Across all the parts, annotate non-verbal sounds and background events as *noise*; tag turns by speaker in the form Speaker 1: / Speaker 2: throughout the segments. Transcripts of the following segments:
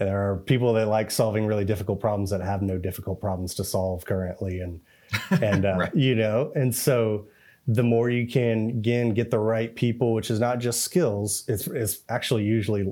Speaker 1: There are people that like solving really difficult problems that have no difficult problems to solve currently, and *laughs* and uh, right. you know, and so the more you can again get the right people, which is not just skills, it's it's actually usually,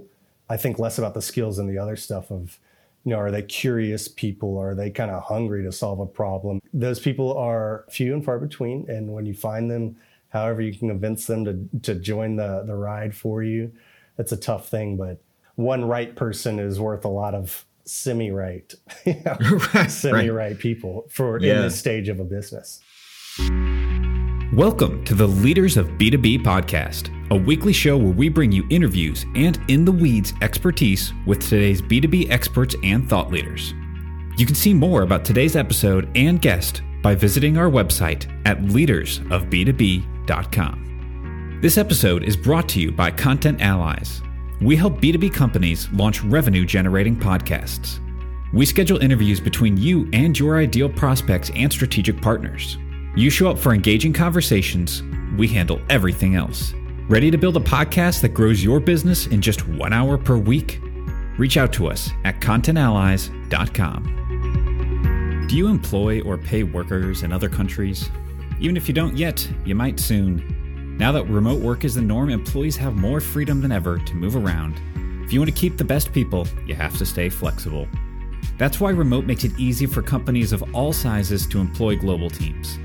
Speaker 1: I think, less about the skills than the other stuff of you know, are they curious people? Are they kind of hungry to solve a problem? Those people are few and far between. And when you find them, however you can convince them to, to join the, the ride for you, it's a tough thing. But one right person is worth a lot of semi *laughs* *laughs* right, right semi right people for yeah. in this stage of a business.
Speaker 2: Welcome to the Leaders of B2B podcast, a weekly show where we bring you interviews and in the weeds expertise with today's B2B experts and thought leaders. You can see more about today's episode and guest by visiting our website at leadersofb2b.com. This episode is brought to you by Content Allies. We help B2B companies launch revenue generating podcasts. We schedule interviews between you and your ideal prospects and strategic partners. You show up for engaging conversations, we handle everything else. Ready to build a podcast that grows your business in just one hour per week? Reach out to us at contentallies.com. Do you employ or pay workers in other countries? Even if you don't yet, you might soon. Now that remote work is the norm, employees have more freedom than ever to move around. If you want to keep the best people, you have to stay flexible. That's why Remote makes it easy for companies of all sizes to employ global teams.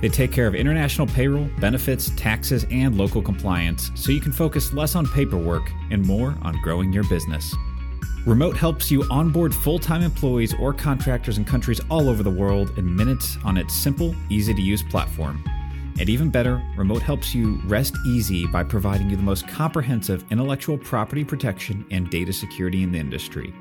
Speaker 2: They take care of international payroll, benefits, taxes, and local compliance so you can focus less on paperwork and more on growing your business. Remote helps you onboard full time employees or contractors in countries all over the world in minutes on its simple, easy to use platform. And even better, Remote helps you rest easy by providing you the most comprehensive intellectual property protection and data security in the industry.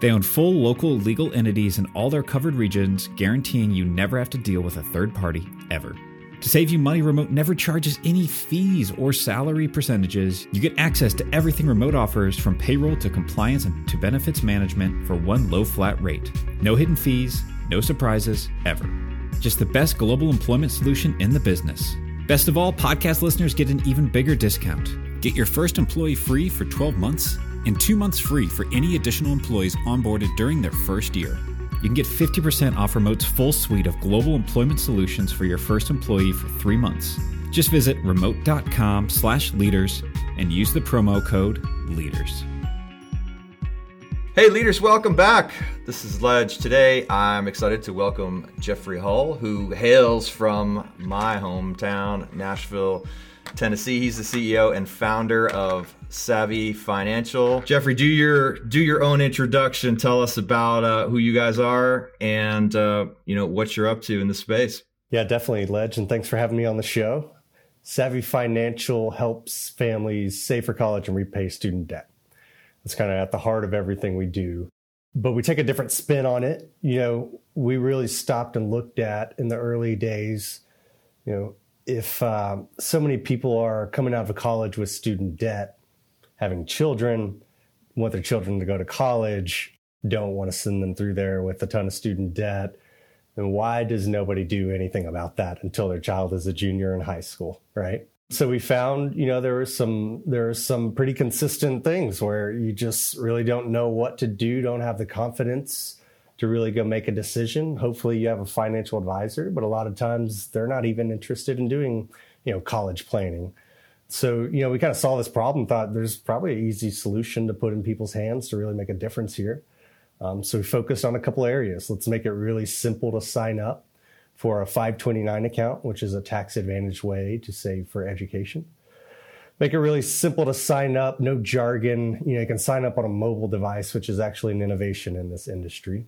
Speaker 2: They own full local legal entities in all their covered regions, guaranteeing you never have to deal with a third party ever. To save you money, Remote never charges any fees or salary percentages. You get access to everything Remote offers from payroll to compliance and to benefits management for one low flat rate. No hidden fees, no surprises, ever. Just the best global employment solution in the business. Best of all, podcast listeners get an even bigger discount. Get your first employee free for 12 months and two months free for any additional employees onboarded during their first year. You can get 50% off Remote's full suite of global employment solutions for your first employee for three months. Just visit remote.com slash leaders and use the promo code LEADERS.
Speaker 3: Hey, leaders, welcome back. This is Ledge. Today, I'm excited to welcome Jeffrey Hull, who hails from my hometown, Nashville, Tennessee. He's the CEO and founder of Savvy Financial. Jeffrey, do your do your own introduction. Tell us about uh, who you guys are and uh, you know what you're up to in the space.
Speaker 1: Yeah, definitely, Ledge, and thanks for having me on the show. Savvy Financial helps families save for college and repay student debt. It's kind of at the heart of everything we do. But we take a different spin on it. You know, we really stopped and looked at in the early days, you know, if uh, so many people are coming out of college with student debt, having children, want their children to go to college, don't want to send them through there with a ton of student debt, then why does nobody do anything about that until their child is a junior in high school, right? So we found, you know, there were some there are some pretty consistent things where you just really don't know what to do, don't have the confidence to really go make a decision. Hopefully, you have a financial advisor, but a lot of times they're not even interested in doing, you know, college planning. So, you know, we kind of saw this problem, thought there's probably an easy solution to put in people's hands to really make a difference here. Um, so we focused on a couple areas. Let's make it really simple to sign up for a 529 account, which is a tax advantage way to save for education. Make it really simple to sign up, no jargon. You know, you can sign up on a mobile device, which is actually an innovation in this industry.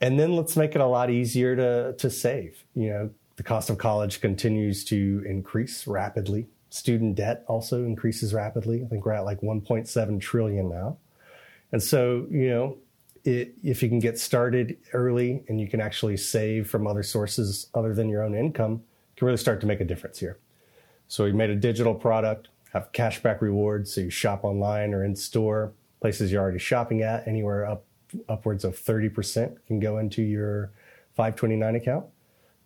Speaker 1: And then let's make it a lot easier to, to save. You know, the cost of college continues to increase rapidly. Student debt also increases rapidly. I think we're at like 1.7 trillion now. And so, you know, it, if you can get started early and you can actually save from other sources other than your own income, you can really start to make a difference here. So we made a digital product, have cashback rewards. So you shop online or in store, places you're already shopping at, anywhere up upwards of 30% can go into your 529 account.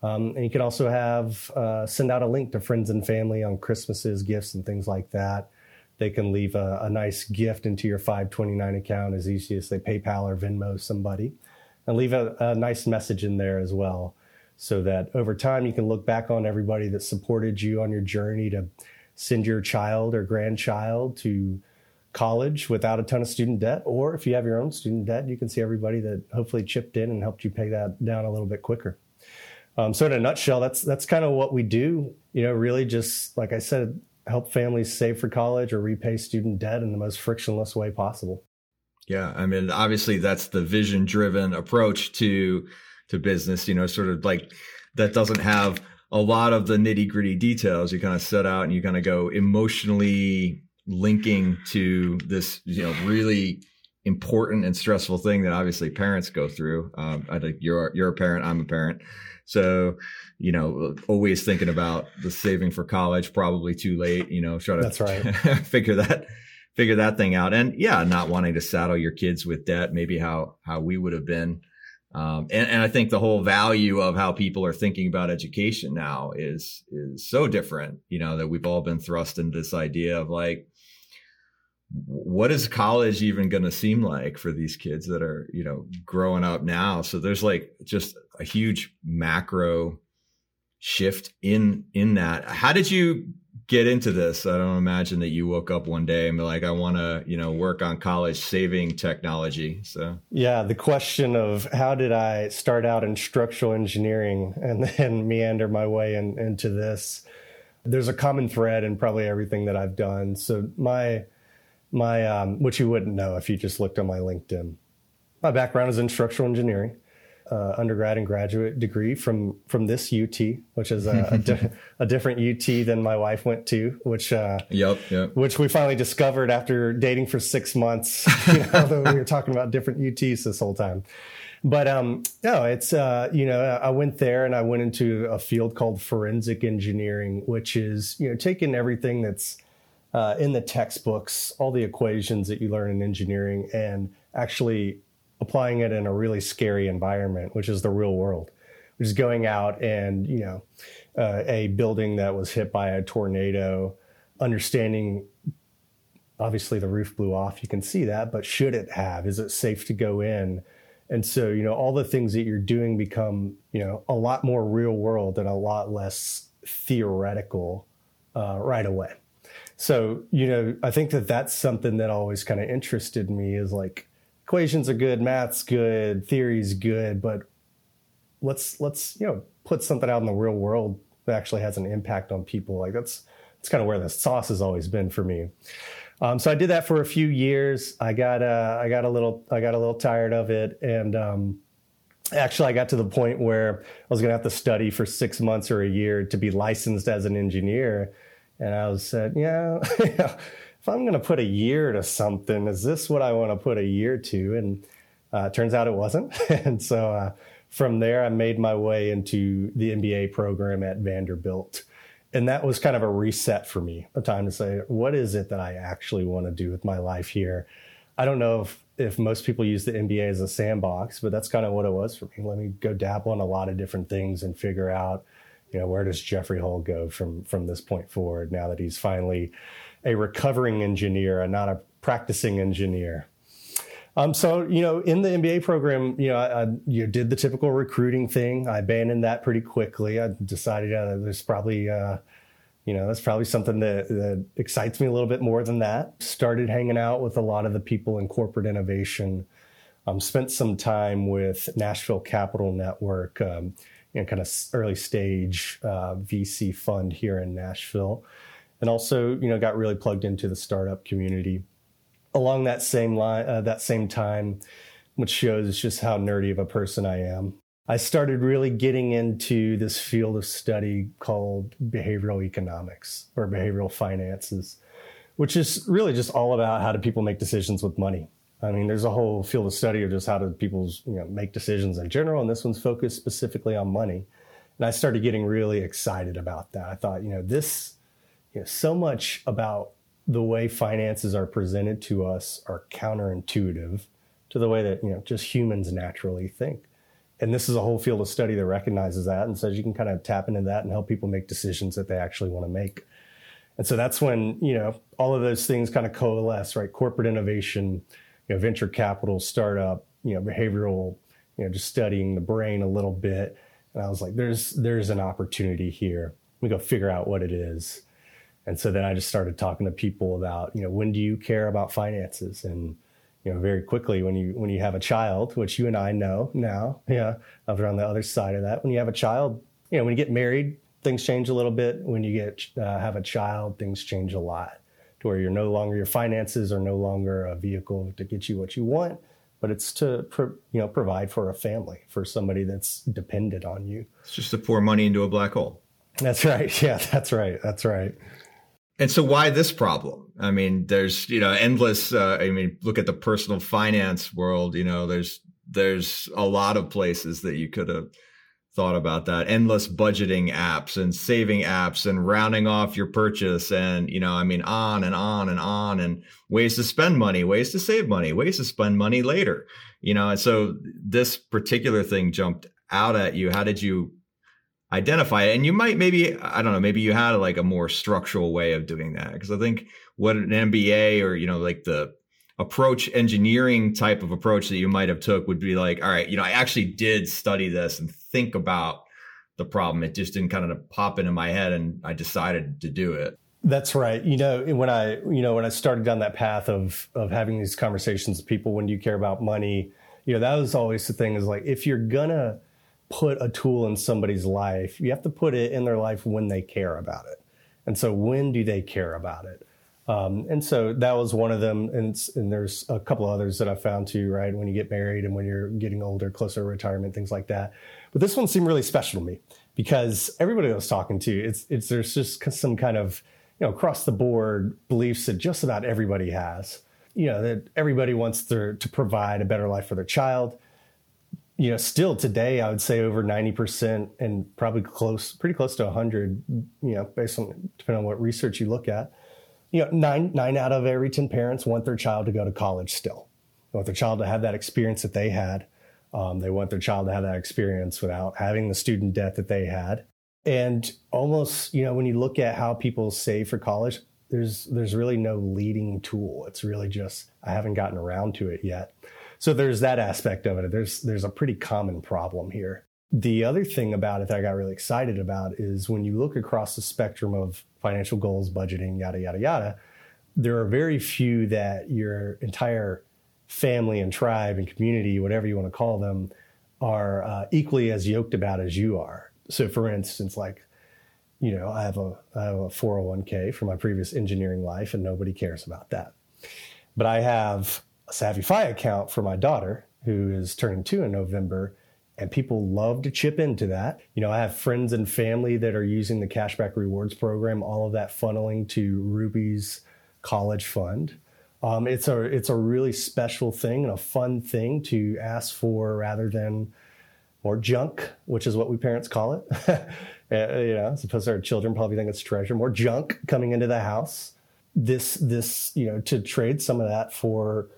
Speaker 1: Um, and you can also have uh, send out a link to friends and family on Christmases, gifts, and things like that. They can leave a, a nice gift into your 529 account as easy as they PayPal or Venmo somebody. And leave a, a nice message in there as well so that over time you can look back on everybody that supported you on your journey to send your child or grandchild to college without a ton of student debt. Or if you have your own student debt you can see everybody that hopefully chipped in and helped you pay that down a little bit quicker. Um, so in a nutshell that's that's kind of what we do. You know really just like i said help families save for college or repay student debt in the most frictionless way possible
Speaker 3: yeah i mean obviously that's the vision driven approach to to business, you know, sort of like that doesn't have a lot of the nitty gritty details. You kind of set out and you kind of go emotionally linking to this, you know, really important and stressful thing that obviously parents go through. Um, I think you're you're a parent, I'm a parent, so you know, always thinking about the saving for college. Probably too late, you know. Try to
Speaker 1: that's right. *laughs*
Speaker 3: figure that figure that thing out, and yeah, not wanting to saddle your kids with debt. Maybe how how we would have been um, and, and I think the whole value of how people are thinking about education now is is so different. You know that we've all been thrust into this idea of like, what is college even going to seem like for these kids that are you know growing up now? So there's like just a huge macro shift in in that. How did you get into this. I don't imagine that you woke up one day and be like, I want to, you know, work on college saving technology. So,
Speaker 1: yeah, the question of how did I start out in structural engineering and *laughs* then meander my way in, into this? There's a common thread in probably everything that I've done. So, my, my, um, which you wouldn't know if you just looked on my LinkedIn. My background is in structural engineering uh, undergrad and graduate degree from from this UT, which is a, a, di- *laughs* a, different UT than my wife went to, which uh,
Speaker 3: yep, yep,
Speaker 1: which we finally discovered after dating for six months. *laughs* You know, although we were talking about different UTs this whole time. But um, no, it's uh, you know I went there and I went into a field called forensic engineering, which is you know taking everything that's uh, in the textbooks, all the equations that you learn in engineering, and actually applying it in a really scary environment, which is the real world, which is going out and, you know, uh, a building that was hit by a tornado, understanding obviously the roof blew off, you can see that, but should it have? Is it safe to go in? And so, you know, all the things that you're doing become, you know, a lot more real world and a lot less theoretical uh, right away. So, you know, I think that that's something that always kind of interested me is like, equations are good, math's good, theory's good, but let's let's you know put something out in the real world that actually has an impact on people. Like that's that's kind of where the sauce has always been for me. Um, so I did that for a few years. I got uh, I got a little I got a little tired of it, and um, actually I got to the point where I was going to have to study for six months or a year to be licensed as an engineer, and I was said, yeah. *laughs* if I'm going to put a year to something, is this what I want to put a year to? And uh, turns out it wasn't. *laughs* and so uh, from there, I made my way into the MBA program at Vanderbilt. And that was kind of a reset for me, a time to say, what is it that I actually want to do with my life here? I don't know if, if most people use the MBA as a sandbox, but that's kind of what it was for me. Let me go dabble in a lot of different things and figure out, you know, where does Jeffrey Hull go from from this point forward now that he's finally a recovering engineer and not a practicing engineer. Um, so you know, in the MBA program, you know, I, I, you did the typical recruiting thing. I abandoned that pretty quickly. I decided uh, there's probably, uh, you know, that's probably something that, that excites me a little bit more than that. Started hanging out with a lot of the people in corporate innovation. Um, spent some time with Nashville Capital Network, um, you know, kind of early stage uh, VC fund here in Nashville. And also you know got really plugged into the startup community along that same line uh, that same time which shows just how nerdy of a person i am. I started really getting into this field of study called behavioral economics or behavioral finances which is really just all about how do people make decisions with money I mean, there's a whole field of study of just how do people you know, make decisions in general, and this one's focused specifically on money. And I started getting really excited about that. I thought, you know, this you know, so much about the way finances are presented to us are counterintuitive to the way that you know just humans naturally think and this is a whole field of study that recognizes that and says you can kind of tap into that and help people make decisions that they actually want to make And so that's when, you know, all of those things kind of coalesce, right? Corporate innovation, you know, venture capital, startup, you know, behavioral, you know, just studying the brain a little bit. And I was like, there's there's an opportunity here. Let me go figure out what it is. And so then I just started talking to people about, you know, when do you care about finances? And, you know, very quickly when you when you have a child, which you and I know now, yeah, over on the other side of that, when you have a child, you know, when you get married, things change a little bit. When you get uh, have a child, things change a lot. To where you're no longer your finances are no longer a vehicle to get you what you want, but it's to pro, you know provide for a family for somebody that's dependent on you.
Speaker 3: It's just to pour money into a black hole.
Speaker 1: That's right. *laughs* Yeah, that's right. That's right.
Speaker 3: And so, why this problem? I mean, there's you know endless. Uh, I mean, look at the personal finance world. You know, there's there's a lot of places that you could have thought about that. Endless budgeting apps and saving apps and rounding off your purchase, and you know, I mean, on and on and on, and ways to spend money, ways to save money, ways to spend money later. You know, and so this particular thing jumped out at you. How did you identify it and you might maybe i don't know maybe you had like a more structural way of doing that because i think what an mba or you know like the approach engineering type of approach that you might have took would be like all right you know i actually did study this and think about the problem it just didn't kind of pop into my head and i decided to do it
Speaker 1: that's right you know when i you know when i started down that path of of having these conversations with people when you care about money you know that was always the thing is like if you're gonna put a tool in somebody's life, you have to put it in their life when they care about it. And so, when do they care about it? Um, and so that was one of them. And, and, there's a couple others that I found too, right? When you get married and when you're getting older, closer to retirement, things like that. But this one seemed really special to me because everybody I was talking to, it's, it's, there's just some kind of, you know, across the board beliefs that just about everybody has. You know, that everybody wants to, to provide a better life for their child you know, still today, I would say over 90% and probably close, pretty close to 100, you know, based on, depending on what research you look at. You know, nine, nine out of every 10 parents want their child to go to college still. They want their child to have that experience that they had. Um, they want their child to have that experience without having the student debt that they had. And almost, you know, when you look at how people save for college, there's there's really no leading tool. It's really just I haven't gotten around to it yet. So there's that aspect of it. There's there's a pretty common problem here. The other thing about it that I got really excited about is when you look across the spectrum of financial goals, budgeting, yada yada yada, there are very few that your entire family and tribe and community, whatever you want to call them, are uh, equally as yoked about as you are. So, for instance, like you know, I have a I have a 401k from my previous engineering life, and nobody cares about that. But I have a SavvyFi account for my daughter, who is turning two in November, and people love to chip into that. You know, I have friends and family that are using the cashback rewards program, all of that funneling to Ruby's college fund. Um, it's a it's a really special thing and a fun thing to ask for rather than more junk, which is what we parents call it. uh, *laughs* you know, suppose our children probably think it's treasure, more junk coming into the house. This this you know to trade some of that for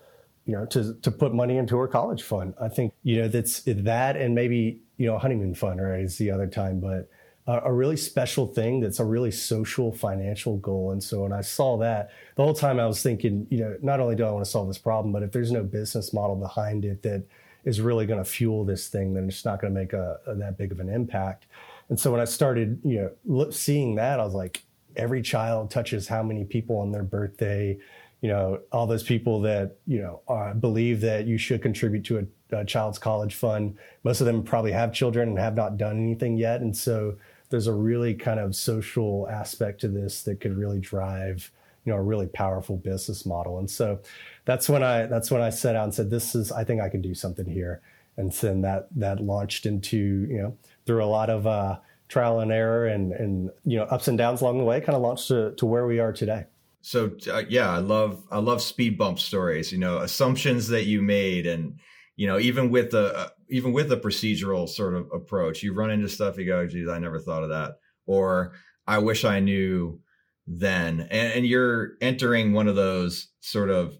Speaker 1: you know, to to put money into her college fund. I think you know that's that, and maybe you know, honeymoon fund, right, is the other time, but a, a really special thing that's a really social financial goal. And so when I saw that, the whole time I was thinking, you know, not only do I want to solve this problem, but if there's no business model behind it that is really going to fuel this thing, then it's not going to make a, a, that big of an impact. And so when I started, you know, seeing that, I was like, every child touches how many people on their birthday you know, all those people that, you know, uh, believe that you should contribute to a, a, child's college fund. Most of them probably have children and have not done anything yet. And so there's a really kind of social aspect to this that could really drive, you know, a really powerful business model. And so that's when I, that's when I set out and said, this is, I think I can do something here. And then that, that launched into, you know, through a lot of, uh, trial and error and, and, you know, ups and downs along the way, kind of launched to, to where we are today
Speaker 3: so uh, yeah i love i love speed bump stories you know assumptions that you made and you know even with the uh, even with the procedural sort of approach you run into stuff you go geez i never thought of that. Or i wish i knew then. And, and you're entering one of those sort of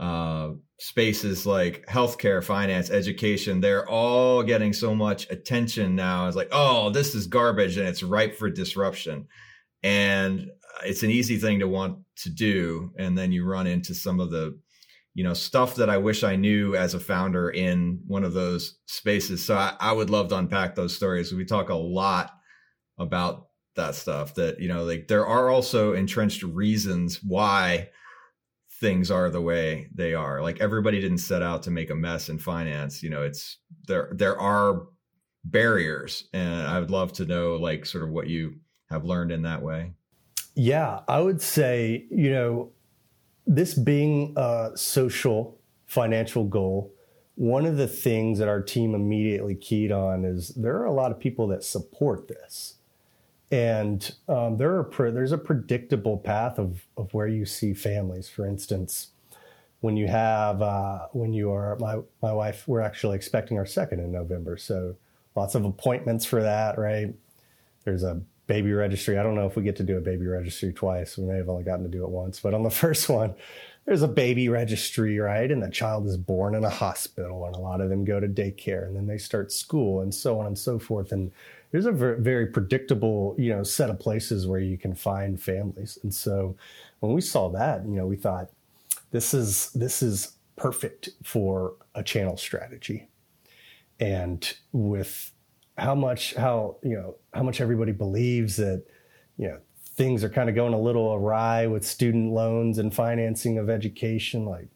Speaker 3: uh, spaces like healthcare finance education they're all getting so much attention now. It's like oh this is garbage and it's ripe for disruption. And it's an easy thing to want to do, and then you run into some of the you know stuff that I wish I knew as a founder in one of those spaces. So I, I would love to unpack those stories. We talk a lot about that stuff. That you know, like there are also entrenched reasons why things are the way they are. Like everybody didn't set out to make a mess in finance. You know, it's there. There are barriers, and I would love to know like sort of what you have learned in that way.
Speaker 1: Yeah, I would say you know this being a social financial goal, one of the things that our team immediately keyed on is there are a lot of people that support this. And um, there are pre- there's a predictable path of, of where you see families. For instance, when you have uh, when you are my my wife, we're actually expecting our second in November, so lots of appointments for that. Right? There's a baby registry. I don't know if we get to do a baby registry twice. We may have only gotten to do it once, but on the *laughs* first one, there's a baby registry, right? And the child is born in a hospital, and a lot of them go to daycare, and then they start school, and so on and so forth. And there's a very predictable, you know, set of places where you can find families. And so when we saw that, you know, we thought this is this is perfect for a channel strategy. And with how much how you know how much everybody believes that you know things are kind of going a little awry with student loans and financing of education like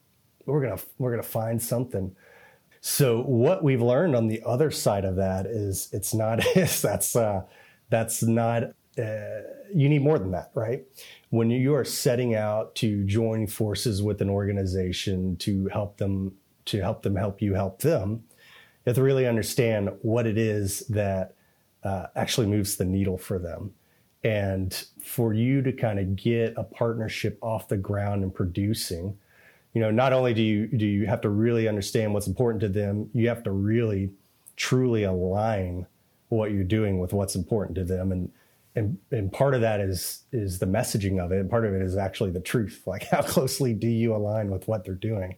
Speaker 1: we're gonna we're gonna find something. So what we've learned on the other side of that is it's not *laughs* that's uh, that's not uh, you need more than that right? When you are setting out to join forces with an organization to help them to help them help you help them have to really understand what it is that uh, actually moves the needle for them. And for you to kind of get a partnership off the ground and producing, you know, not only do you do you have to really understand what's important to them, you have to really truly align what you're doing with what's important to them. And and and part of that is is the messaging of it, and part of it is actually the truth. Like *laughs* how closely do you align with what they're doing?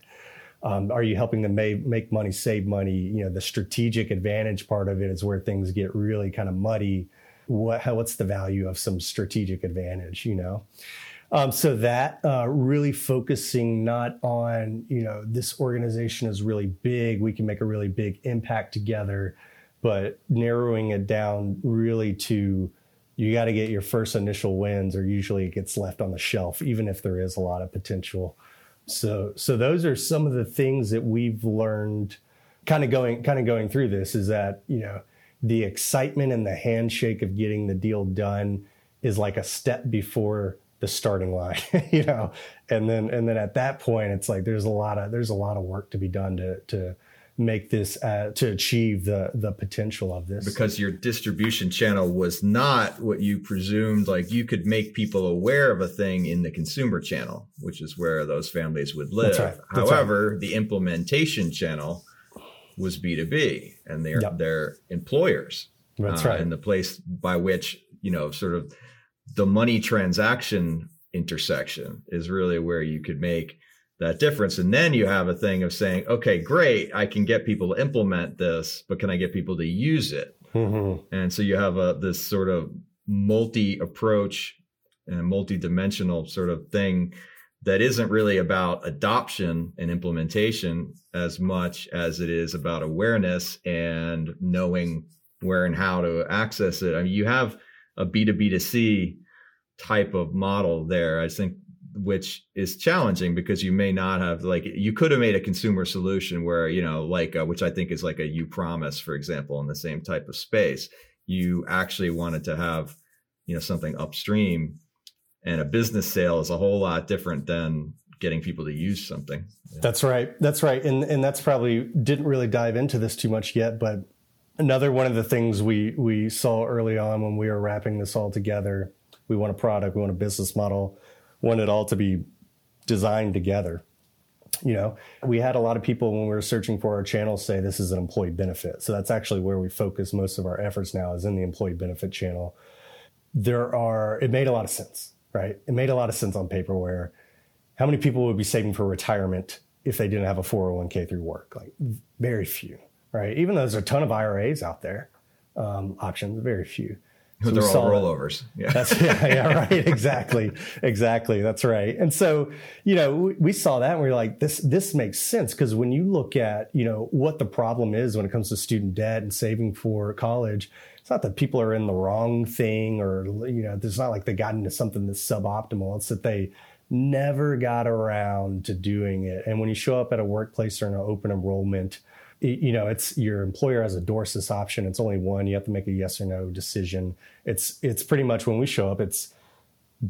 Speaker 1: Um, are you helping them make, make money, save money? You know, the strategic advantage part of it is where things get really kind of muddy. What, how, what's the value of some strategic advantage? You know, um, so that uh, really focusing not on you know this organization is really big, we can make a really big impact together, but narrowing it down really to you got to get your first initial wins, or usually it gets left on the shelf, even if there is a lot of potential. So so those are some of the things that we've learned kind of going kind of going through this is that, you know, the excitement and the handshake of getting the deal done is like a step before the starting line, *laughs* you know. And then and then at that point it's like there's a lot of there's a lot of work to be done to to make this uh, to achieve the the potential of this
Speaker 3: because your distribution channel was not what you presumed like you could make people aware of a thing in the consumer channel which is where those families would live right. However right. the implementation channel was b2b and they're yep. they're employers
Speaker 1: That's uh, right.
Speaker 3: and the place by which you know sort of the money transaction intersection is really where you could make that difference. And then you have a thing of saying, okay, great, I can get people to implement this, but can I get people to use it? Mm-hmm. And so you have a this sort of multi approach and multi dimensional sort of thing that isn't really about adoption and implementation as much as it is about awareness and knowing where and how to access it. I mean, you have a B2B2C type of model there. I think which is challenging because you may not have like you could have made a consumer solution where you know like uh, which I think is like a Upromise for example in the same type of space. You actually wanted to have you know something upstream and a business sale is a whole lot different than getting people to use something.
Speaker 1: Yeah. that's right. That's right. And and that's probably didn't really dive into this too much yet but another one of the things we we saw early on when we were wrapping this all together we want a product we want a business model want it all to be designed together. You know, we had a lot of people when we were searching for our channel say this is an employee benefit. So that's actually where we focus most of our efforts now is in the employee benefit channel. There are, it made a lot of sense, right? It made a lot of sense on paper where how many people would be saving for retirement if they didn't have a 401k through work? Like very few, right? Even though there's a ton of IRAs out there, um, options, very few.
Speaker 3: So they're all rollovers. Yeah.
Speaker 1: That's, *laughs* yeah, yeah, right. Exactly. Exactly. That's right. And so, you know, we, we saw that and we are like, this, this makes sense. Cause when you look at, you know, what the problem is when it comes to student debt and saving for college, it's not that people are in the wrong thing or, you know, it's not like they got into something that's suboptimal. It's that they never got around to doing it. And when you show up at a workplace or an open enrollment, you know it's your employer has a dorsus option. It's only one. You have to make a yes or no decision. It's it's pretty much when we show up it's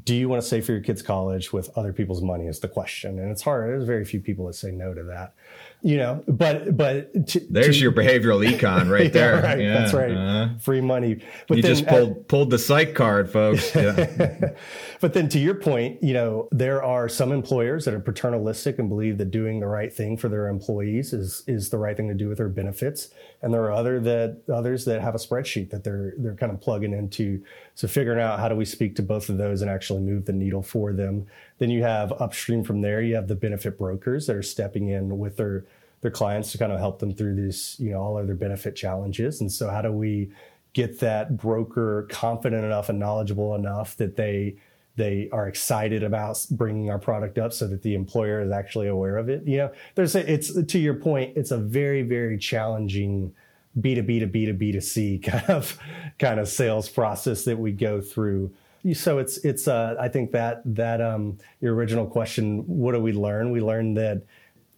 Speaker 1: do you want to save for your kids college with other people's money is the question and it's hard there's very few people that say no to that you know, but but
Speaker 3: to, there's to, your behavioral econ right *laughs* there.
Speaker 1: right, yeah, that's right. Uh, Free money.
Speaker 3: But you then, just pulled uh, pulled the psych card, folks.
Speaker 1: Yeah. *laughs* but then to your point, you know, there are some employers that are paternalistic and believe that doing the right thing for their employees is is the right thing to do with their benefits, and there are other that others that have a spreadsheet that they're they're kind of plugging into. So figuring out how do we speak to both of those and actually move the needle for them. Then you have upstream from there, you have the benefit brokers that are stepping in with their their clients to kind of help them through these, you know, all of their benefit challenges. And so how do we get that broker confident enough and knowledgeable enough that they they are excited about bringing our product up so that the employer is actually aware of it. You know, there's a, it's to your point, it's a very very challenging B2B to B to B to C *laughs* kind of kind of sales process that we go through. So it's it's uh, I think that that um, your original question, what do we learn? We learned that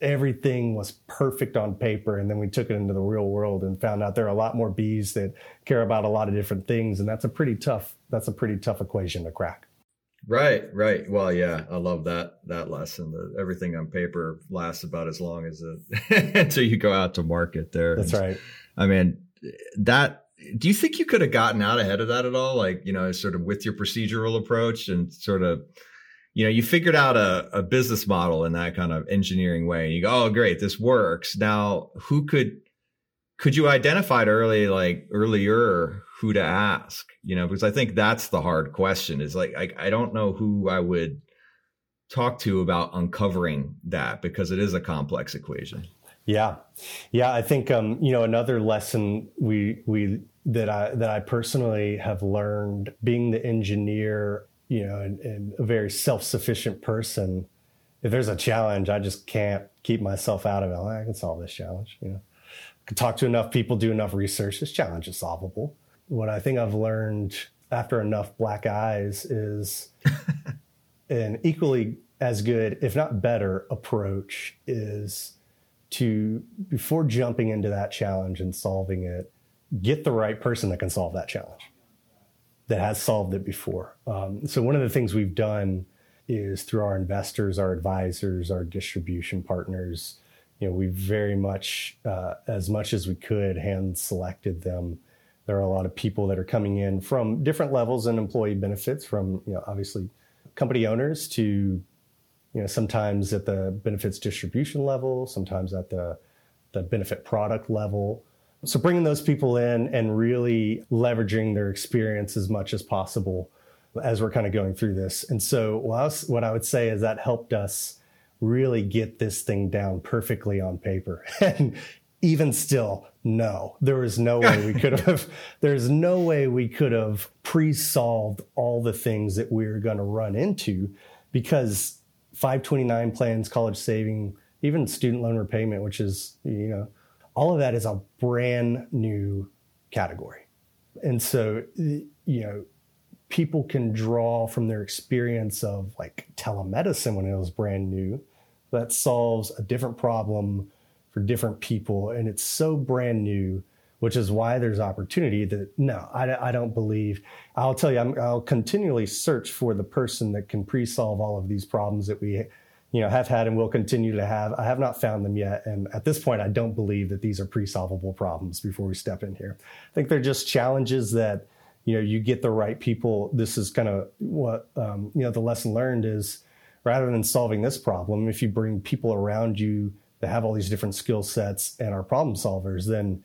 Speaker 1: everything was perfect on paper and then we took it into the real world and found out there are a lot more bees that care about a lot of different things and that's a pretty tough that's a pretty tough equation to crack
Speaker 3: right right well yeah i love that that lesson that everything on paper lasts about as long as it *laughs* until you go out to market there
Speaker 1: that's right
Speaker 3: i mean that do you think you could have gotten out ahead of that at all like you know sort of with your procedural approach and sort of you know, you figured out a, a business model in that kind of engineering way. And you go, oh, great, this works. Now, who could could you identify it early, like earlier, who to ask? You know, because I think that's the hard question. Is like I, I don't know who I would talk to about uncovering that because it is a complex equation.
Speaker 1: Yeah, yeah. I think um, you know another lesson we we that I that I personally have learned being the engineer you know, and, and a very self-sufficient person, if there's a challenge, I just can't keep myself out of it. I can solve this challenge. You know, I can talk to enough people, do enough research. This challenge is solvable. What I think I've learned after enough black eyes is *laughs* an equally as good, if not better, approach is to before jumping into that challenge and solving it, get the right person that can solve that challenge that has solved it before. Um, so one of the things we've done is through our investors, our advisors, our distribution partners. You know, we very much, uh, as much as we could, hand selected them. There are a lot of people that are coming in from different levels in employee benefits, from you know, obviously company owners to, you know, sometimes at the benefits distribution level, sometimes at the the benefit product level. So bringing those people in and really leveraging their experience as much as possible as we're kind of going through this. And so what I would say is that helped us really get this thing down perfectly on paper. *laughs* and even still, no, there is no way we could *laughs* have, there's no way we could have pre-solved all the things that we're going to run into because 529 plans, college saving, even student loan repayment, which is, you know, all of that is a brand new category. And so, you know, people can draw from their experience of like telemedicine when it was brand new that solves a different problem for different people. And it's so brand new, which is why there's opportunity that no, I, I don't believe. I'll tell you, i will continually search for the person that can pre solve all of these problems that we you know, have had and will continue to have. I have not found them yet. And at this point, I don't believe that these are pre-solvable problems before we step in here. I think they're just challenges that, you know, you get the right people. This is kind of what, um, you know, the lesson learned is rather than solving this problem, if you bring people around you that have all these different skill sets and are problem solvers, then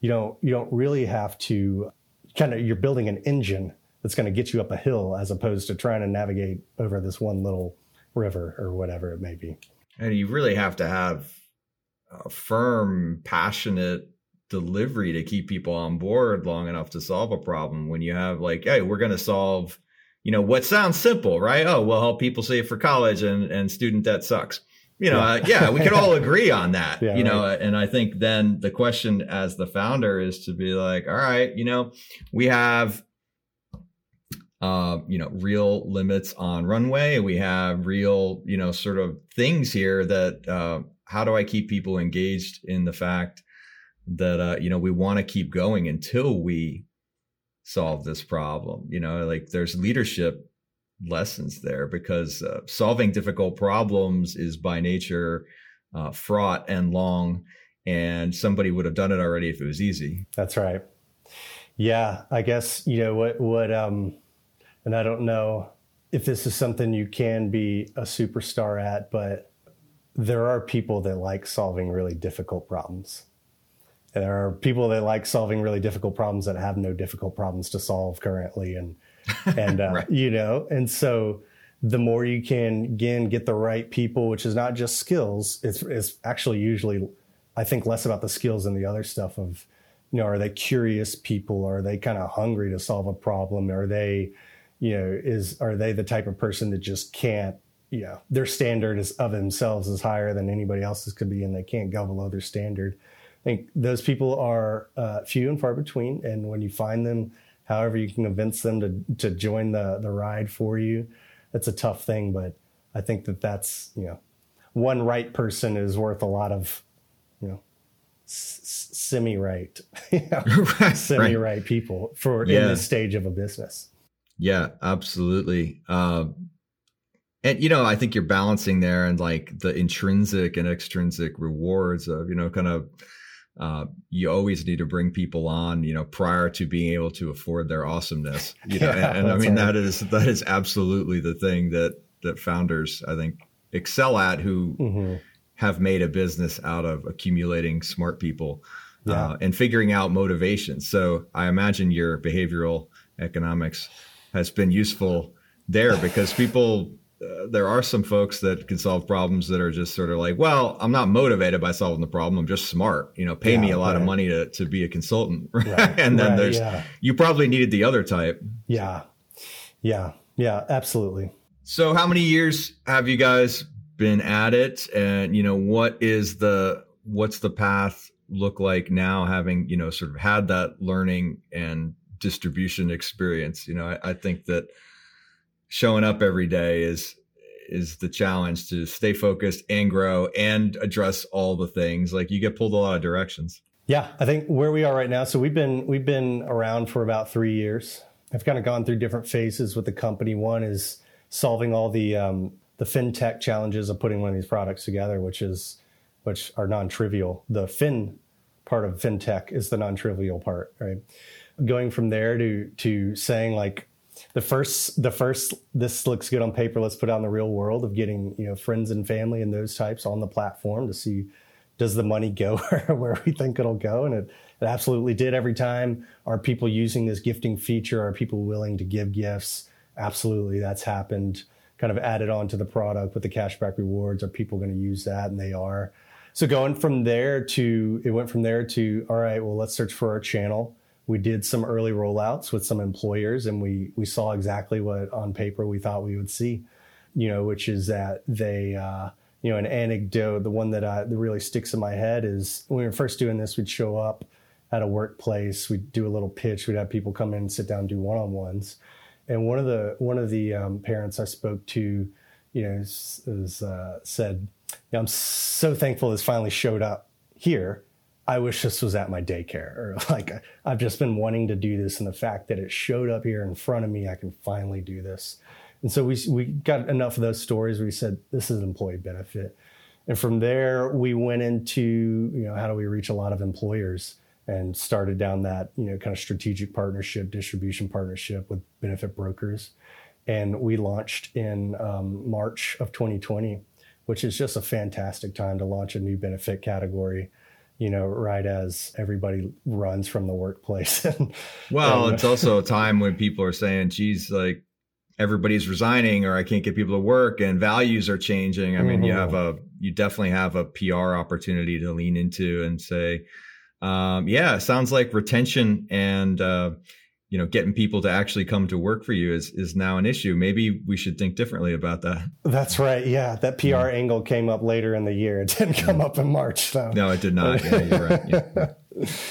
Speaker 1: you don't, you don't really have to kind of, you're building an engine that's going to get you up a hill as opposed to trying to navigate over this one little river or whatever it may be.
Speaker 3: And you really have to have a firm, passionate delivery to keep people on board long enough to solve a problem when you have like hey we're going to solve you know what sounds simple right oh we'll help people save for college and and student debt sucks you know yeah, uh, yeah we could all *laughs* agree on that yeah, you know right. and i think then the question as the founder is to be like all right you know we have uh, you know, real limits on runway. We have real, you know, sort of things here that uh, how do I keep people engaged in the fact that uh, you know we want to keep going until we solve this problem. You know, like there's leadership lessons there because uh, solving difficult problems is by nature uh, fraught and long, and somebody would have done it already if it was easy.
Speaker 1: That's right. Yeah, I guess you know what what um and I don't know if this is something you can be a superstar at, but there are people that like solving really difficult problems. And There are people that like solving really difficult problems that have no difficult problems to solve currently, and *laughs* and uh, right. you know, and so the more you can again get the right people, which is not just skills, it's it's actually usually, I think, less about the skills and the other stuff of, you know, are they curious people? Are they kind of hungry to solve a problem? Are they you know, is are they the type of person that just can't, you know, their standard is of themselves is higher than anybody else's could be, and they can't go below their standard. I think those people are uh, few and far between, and when you find them, however you can convince them to to join the the ride for you, that's a tough thing. But I think that that's you know, one right person is worth a lot of, you know, semi *laughs* *laughs* right, semi right people for yeah. in this stage of a business.
Speaker 3: Yeah, absolutely. Um, and you know, I think you're balancing there and like the intrinsic and extrinsic rewards of you know, kind of. Uh, you always need to bring people on, you know, prior to being able to afford their awesomeness. You know, *laughs* yeah, and, and I mean right. that is that is absolutely the thing that that founders I think excel at who mm-hmm. have made a business out of accumulating smart people yeah. uh, and figuring out motivation. So I imagine your behavioral economics has been useful there because people uh, there are some folks that can solve problems that are just sort of like, well, I'm not motivated by solving the problem. I'm just smart. You know, pay yeah, me a lot right. of money to, to be a consultant. *laughs* Right. and then right, there's, yeah. you probably needed the other type.
Speaker 1: Yeah. Yeah. Yeah. Absolutely.
Speaker 3: So, how many years have you guys been at it? And, you know, what is the, what's the path look like now having, you know, sort of had that learning and distribution experience. You know, I, I think that showing up every day is is the challenge to stay focused and grow and address all the things. Like you get pulled a lot of directions.
Speaker 1: Yeah, I think where we are right now. So we've been we've been around for about three years. I've kind of gone through different phases with the company. One is solving all the um, the fintech challenges of putting one of these products together, which is which are non-trivial. The fin part of fintech is the non-trivial part, right? going from there to to saying like the first the first this looks good on paper. Let's put it in the real world of getting you know friends and family and those types on the platform to see does the money go *laughs* where we think it'll go? And it, it absolutely did every time. Are people using this gifting feature? Are people willing to give gifts? Absolutely. That's happened. Kind of added on to the product with the cashback rewards. Are people going to use that? And they are. So going from there to it went from there to all right well let's search for our channel we did some early rollouts with some employers and we we saw exactly what on paper we thought we would see you know which is that they uh, you know an anecdote the one that, I, that really sticks in my head is when we were first doing this we'd show up at a workplace we'd do a little pitch we'd have people come in and sit down and do one-on-ones. And one of the one of the um, parents i spoke to you know is, is, uh, said i'm so thankful this finally showed up here I wish this was at my daycare or *laughs* like I've just been wanting to do this and the fact that it showed up here in front of me I can finally do this. And so we we got enough of those stories where we said this is employee benefit. And from there we went into, you know, how do we reach a lot of employers and started down that, you know, kind of strategic partnership, distribution partnership with benefit brokers. And we launched in um, March of 2020, which is just a fantastic time to launch a new benefit category you know, right as everybody runs from the workplace. *laughs*
Speaker 3: and, well, and, it's also a time when people are saying, geez, like everybody's resigning or I can't get people to work and values are changing. I mean, mm-hmm. you have a, you definitely have a PR opportunity to lean into and say, um, yeah, sounds like retention and uh, you know getting people to actually come to work for you is is now an issue. Maybe we should think differently about that.
Speaker 1: That's right. Yeah, that PR mm. angle came up later in the year. It didn't come mm. up in March. So.
Speaker 3: No, it did not. Yeah, you're right. Yeah. *laughs*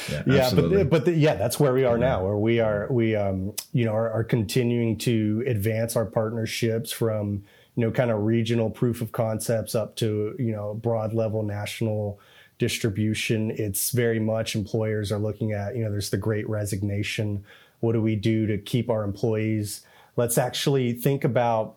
Speaker 1: Yeah, yeah but but the, yeah, that's where we are now. Where we are, we um, you know, are, are continuing to advance our partnerships from you know kind of regional proof of concepts up to you know broad level national distribution. It's very much employers are looking at, you know, there's the great resignation. What do we do to keep our employees? Let's actually think about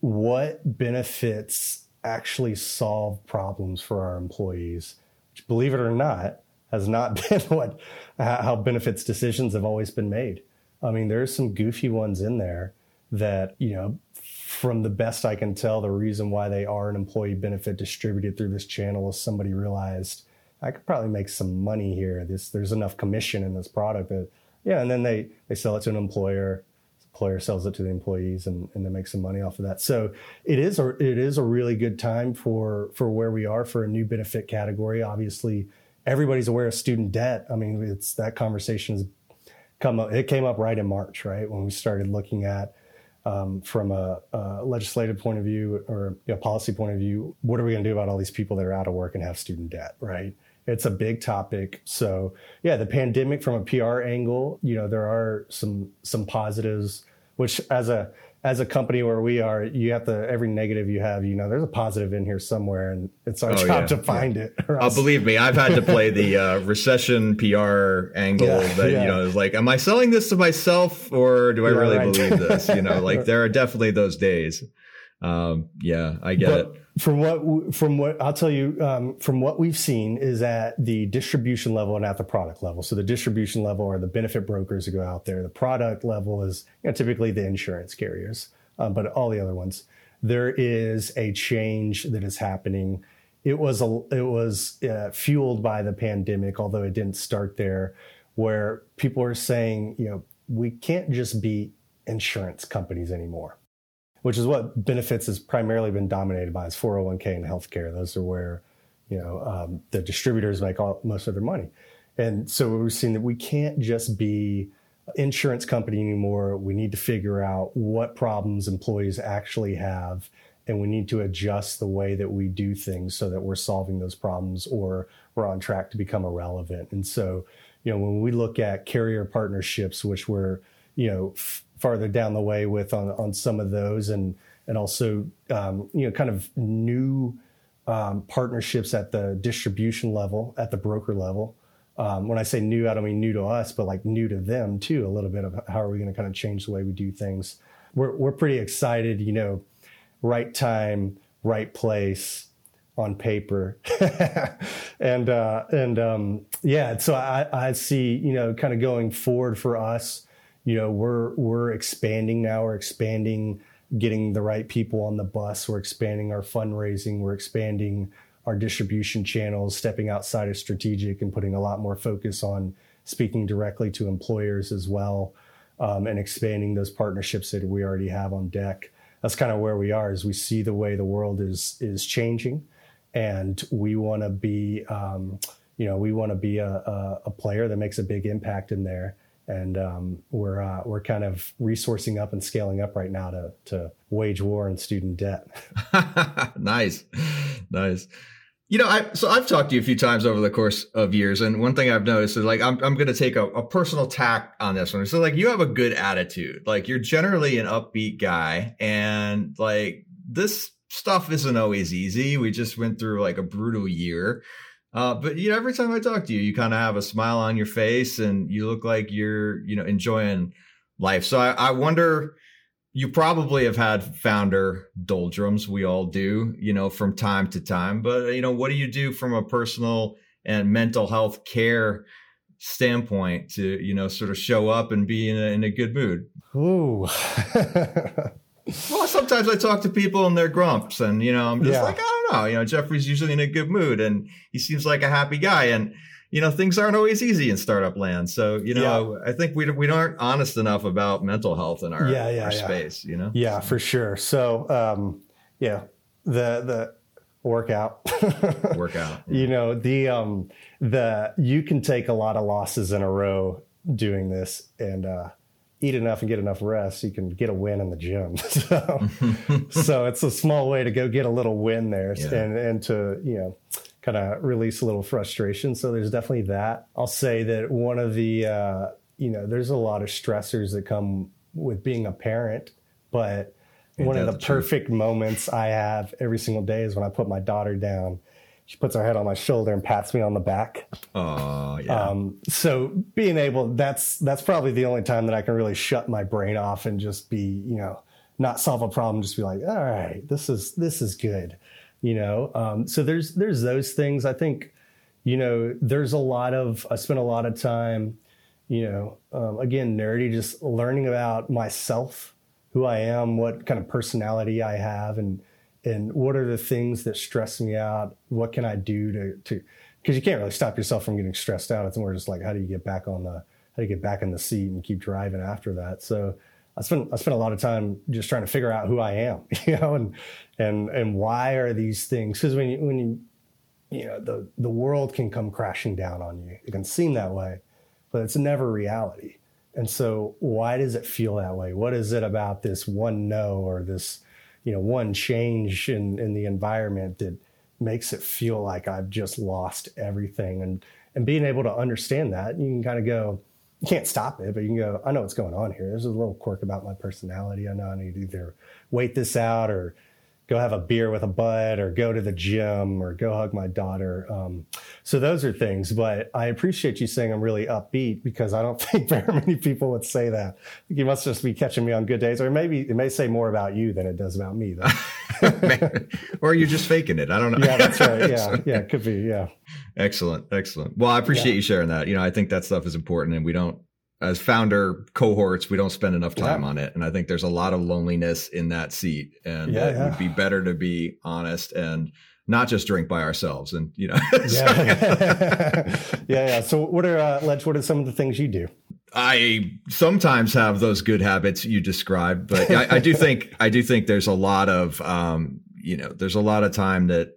Speaker 1: what benefits actually solve problems for our employees, which, believe it or not, has not *laughs* been what how benefits decisions have always been made. I mean, there's some goofy ones in there that, you know, from the best I can tell, the reason why they are an employee benefit distributed through this channel is somebody realized I could probably make some money here. This there's enough commission in this product that yeah, and then they they sell it to an employer. Employer sells it to the employees and, and they make some money off of that. So it is a it is a really good time for for where we are for a new benefit category. Obviously, everybody's aware of student debt. I mean, it's that conversation has come up. It came up right in March, right when we started looking at um, from a, a, legislative point of view or a policy point of view, what are we going to do about all these people that are out of work and have student debt, right? It's a big topic. So yeah, the pandemic from a PR angle, you know, there are some some positives, which as a as a company where we are, you have to every negative you have, you know, there's a positive in here somewhere, and it's our oh, job yeah, to find
Speaker 3: yeah.
Speaker 1: it.
Speaker 3: Oh, believe me, I've had to play the uh, *laughs* recession PR angle. Yeah, that you know, is like, am I selling this to myself or do I really right. believe this? You know, *laughs* like there are definitely those days. Um, yeah, I get but,
Speaker 1: it from what from what I'll tell you um, from what we've seen is at the distribution level and at the product level. So the distribution level are the benefit brokers who go out there. The product level is you know, typically the insurance carriers, um, but all the other ones. There is a change that is happening. It was a, it was uh, fueled by the pandemic, although it didn't start there, where people are saying, you know, we can't just be insurance companies anymore which is what benefits has primarily been dominated by is 401k and healthcare. Those are where, you know, um, the distributors make all, most of their money. And so we're seeing that we can't just be insurance company anymore. We need to figure out what problems employees actually have and we need to adjust the way that we do things so that we're solving those problems or we're on track to become irrelevant. And so, you know, when we look at carrier partnerships, which we're, you know, f- farther down the way with on, on some of those and and also um, you know kind of new um, partnerships at the distribution level at the broker level. Um, when i say new i don't mean new to us but like new to them too a little bit of how are we going to kind of change the way we do things. We're, we're pretty excited you know right time right place on paper. *laughs* And uh, and um, yeah so I, I see you know kind of going forward for us you know we're we're expanding now. We're expanding getting the right people on the bus. We're expanding our fundraising. We're expanding our distribution channels stepping outside of strategic and putting a lot more focus on speaking directly to employers as well um, and expanding those partnerships that we already have on deck. That's kind of where we are as we see the way the world is is changing and we want to be um, you know we want to be a, a, a player that makes a big impact in there and um, we're uh, we're kind of resourcing up and scaling up right now to to wage war on student debt. *laughs*
Speaker 3: nice, nice. You know, I so I've talked to you a few times over the course of years, and one thing I've noticed is like I'm I'm going to take a, a personal tack on this one. So like you have a good attitude, like you're generally an upbeat guy, and like this stuff isn't always easy. We just went through like a brutal year. Uh, but you know, every time I talk to you, you kind of have a smile on your face, and you look like you're, you know, enjoying life. So I, I wonder, you probably have had founder doldrums. We all do, you know, from time to time. But you know, what do you do from a personal and mental health care standpoint to, you know, sort of show up and be in a, in a good mood?
Speaker 1: Ooh.
Speaker 3: well, sometimes I talk to people and they're grumps, and you know, I'm just yeah. like, I don't know. You know, Jeffrey's usually in a good mood, and he seems like a happy guy, and you know, things aren't always easy in startup land. So, you know, yeah. I think we we aren't honest enough about mental health in our, yeah, yeah, our space. You know,
Speaker 1: yeah, for sure. So, um, yeah, the the workout *laughs* workout
Speaker 3: work out.
Speaker 1: you know, the um the you can take a lot of losses in a row doing this and uh eat enough and get enough rest, you can get a win in the gym. *laughs* so, so it's a small way to go get a little win there
Speaker 3: Yeah.
Speaker 1: and and to, you know, kind of release a little frustration. So there's definitely that. I'll say that one of the uh, you know, there's a lot of stressors that come with being a parent, but
Speaker 3: Ain't
Speaker 1: one of the
Speaker 3: the
Speaker 1: perfect moments I have every single day is when I put my daughter down. She puts her head on my shoulder and pats me on the back.
Speaker 3: Oh yeah.
Speaker 1: Um, so being able that's that's probably the only time that I can really shut my brain off and just be, you know, not solve a problem, just be like, all right, this is this is good. You know. Um, so there's there's those things. I think, you know, there's a lot of I spent a lot of time, you know, um, again, nerdy, just learning about myself, who I am, what kind of personality I have and and what are the things that stress me out? What can I do to to because you can't really stop yourself from getting stressed out. It's more just like how do you get back on the how do you get back in the seat and keep driving after that. So I spent I spent a lot of time just trying to figure out who I am, *laughs* you know, and and and why are these things? Because when you when you you know the the world can come crashing down on you. It can seem that way, but it's never reality. And so why does it feel that way? What is it about this one no or this you know one change in in the environment that makes it feel like I've just lost everything. And and being able to understand that you can kind of go you can't stop it but you can go I know what's going on here. There's a little quirk about my personality. I know I need to either wait this out or go have a beer with a bud or go to the gym or go hug my daughter um, so those are things but I appreciate you saying I'm really upbeat because I don't *laughs* think very many people would say that you must just be catching me on good days or maybe it may say more about you than it does about me though *laughs*
Speaker 3: or you're just faking it. I don't know.
Speaker 1: yeah, that's right. *laughs* Yeah, yeah, it could be. Yeah,
Speaker 3: Excellent, excellent. Well, I appreciate
Speaker 1: Yeah.
Speaker 3: you sharing that. You know, I think that stuff is important, and we don't, as founder cohorts, we don't spend enough time
Speaker 1: Yeah.
Speaker 3: on it. And I think there's a lot of loneliness in that seat, and
Speaker 1: Yeah,
Speaker 3: it
Speaker 1: yeah.
Speaker 3: would be better to be honest and not just drink by ourselves. And you know, *laughs* *laughs*
Speaker 1: yeah, yeah. So, what are uh, Ledge? What are some of the things you do?
Speaker 3: I sometimes have those good habits you described, but I, I do think I do think there's a lot of um, you know there's a lot of time that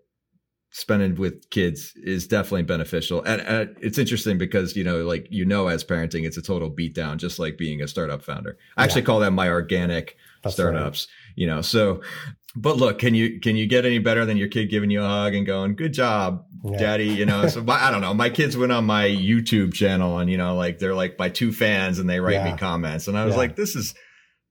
Speaker 3: spending with kids is definitely beneficial, and, and it's interesting because you know like you know as parenting it's a total beatdown, just like being a startup founder. I actually call them my organic
Speaker 1: That's
Speaker 3: startups. You know, so but look, can you can you get any better than your kid giving you a hug and going, "Good job,
Speaker 1: Yeah.
Speaker 3: daddy"? You know, so my, I don't know. My kids went on my YouTube channel and you know, like they're like my two fans and they write
Speaker 1: Yeah.
Speaker 3: me comments, and I was
Speaker 1: Yeah.
Speaker 3: like, "This is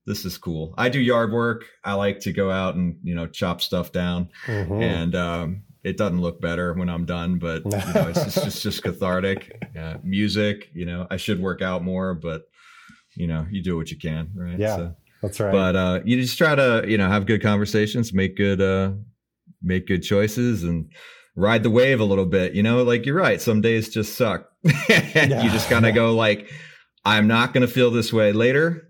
Speaker 3: this is cool." I do yard work. I like to go out and you know chop stuff down,
Speaker 1: Mhm.
Speaker 3: and um, it doesn't look better when I'm done, but you know, it's just it's just cathartic. *laughs* Uh, music, you know, I should work out more, but you know, you do what you can, right?
Speaker 1: Yeah.
Speaker 3: So
Speaker 1: That's right.
Speaker 3: but uh you just try to you know have good conversations make good uh make good choices and ride the wave a little bit you know like you're right some days just suck *laughs*
Speaker 1: Yeah.
Speaker 3: you just kind of *laughs* go like i'm not going to feel this way later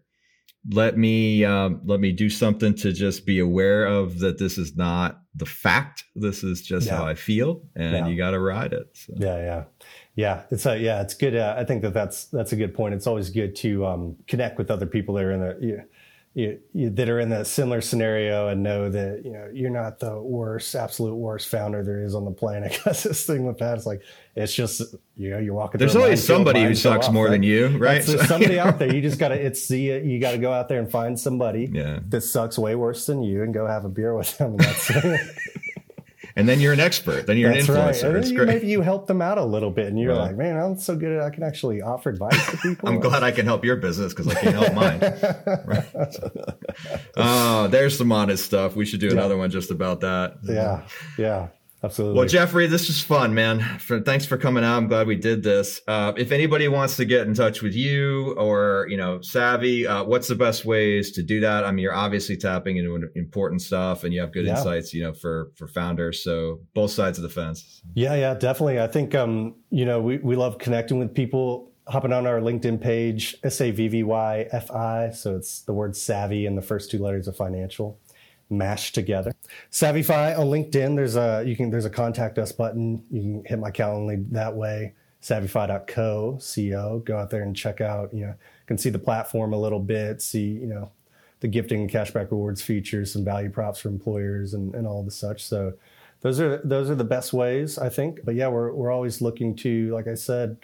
Speaker 3: let me um, let me do something to just be aware of that this is not the fact this is just
Speaker 1: Yeah.
Speaker 3: how i feel and
Speaker 1: Yeah.
Speaker 3: you got to ride it so.
Speaker 1: Yeah, yeah, yeah. It's a yeah. It's good. Uh, I think that that's that's a good point. It's always good to um, connect with other people that are in the you, you, that are in that similar scenario and know that you know you're not the worst, absolute worst founder there is on the planet. *laughs* Because this thing with that, it's like it's just you know you're walking.
Speaker 3: there's always somebody who sucks
Speaker 1: off,
Speaker 3: more
Speaker 1: right?
Speaker 3: than you right
Speaker 1: There's
Speaker 3: So-
Speaker 1: somebody out there. You *laughs* just gotta it's the you got to go out there and find somebody
Speaker 3: yeah
Speaker 1: that sucks way worse than you and go have a beer with them. That's *laughs*
Speaker 3: and then you're an expert then you're
Speaker 1: That's
Speaker 3: an
Speaker 1: right.
Speaker 3: influencer it's
Speaker 1: you,
Speaker 3: great
Speaker 1: maybe you help them out a little bit, and you're
Speaker 3: Right.
Speaker 1: like, "Man, I'm so good at I can actually offer advice to *laughs* people."
Speaker 3: I'm glad I can help your business because I can't help mine. *laughs* Right? Oh, there's some honest stuff. We should do another one just about that.
Speaker 1: yeah, yeah, absolutely.
Speaker 3: Well, Jeffrey, this is fun, man. For, thanks for coming out. I'm glad we did this. Uh, if anybody wants to get in touch with you or you know Savvy, uh, what's the best ways to do that? I mean, you're obviously tapping into important stuff, and you have good
Speaker 1: Yeah.
Speaker 3: insights, you know, for for founders. So both sides of the fence.
Speaker 1: Yeah, yeah, definitely. I think um, you know we we love connecting with people. Hopping on our LinkedIn page, S A V V Y F I. So it's the word savvy and the first two letters of financial mashed together. SavvyFi on LinkedIn. There's a you can there's a contact us button. You can hit my Calendly that way. SavvyFi.co, co. Go out there and check out. You know, can see the platform a little bit. See you know the gifting and cashback rewards features, some value props for employers, and, and all the such. So those are those are the best ways, I think. But yeah, we're we're always looking to, like I said,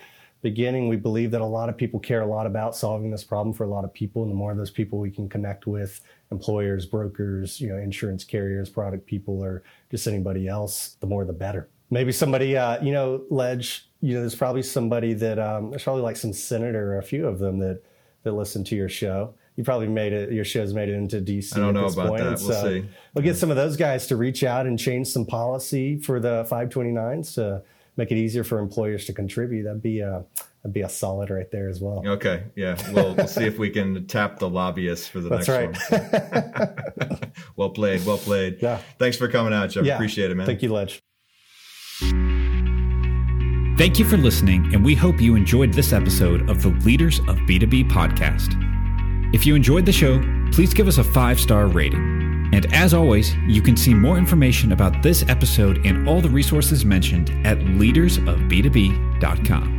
Speaker 1: beginning, we believe that a lot of people care a lot about solving this problem for a lot of people, and the more of those people we can connect with, employers, brokers, you know, insurance carriers, product people, or just anybody else, the more the better. Maybe somebody, uh, you know, Ledge, you know, there's probably somebody that um, there's probably like some senator or a few of them that that listen to your show. You probably made it. Your show's made it into DC.
Speaker 3: I don't know about point. that. We'll
Speaker 1: so
Speaker 3: see.
Speaker 1: We'll get some of those guys to reach out and change some policy for the 529s to make it easier for employers to contribute. That'd be a that'd be a solid right there as well.
Speaker 3: Okay, yeah, we'll, we'll see if we can tap the lobbyists for the
Speaker 1: That's
Speaker 3: next
Speaker 1: right.
Speaker 3: one. *laughs* well played, well played.
Speaker 1: Yeah.
Speaker 3: Thanks for coming out, Jeff.
Speaker 1: Yeah.
Speaker 3: Appreciate it, man.
Speaker 1: Thank you, Ledge.
Speaker 2: Thank you for listening, and we hope you enjoyed this episode of the Leaders of B2B podcast. If you enjoyed the show, please give us a five star rating. And as always, you can see more information about this episode and all the resources mentioned at leadersofb2b.com.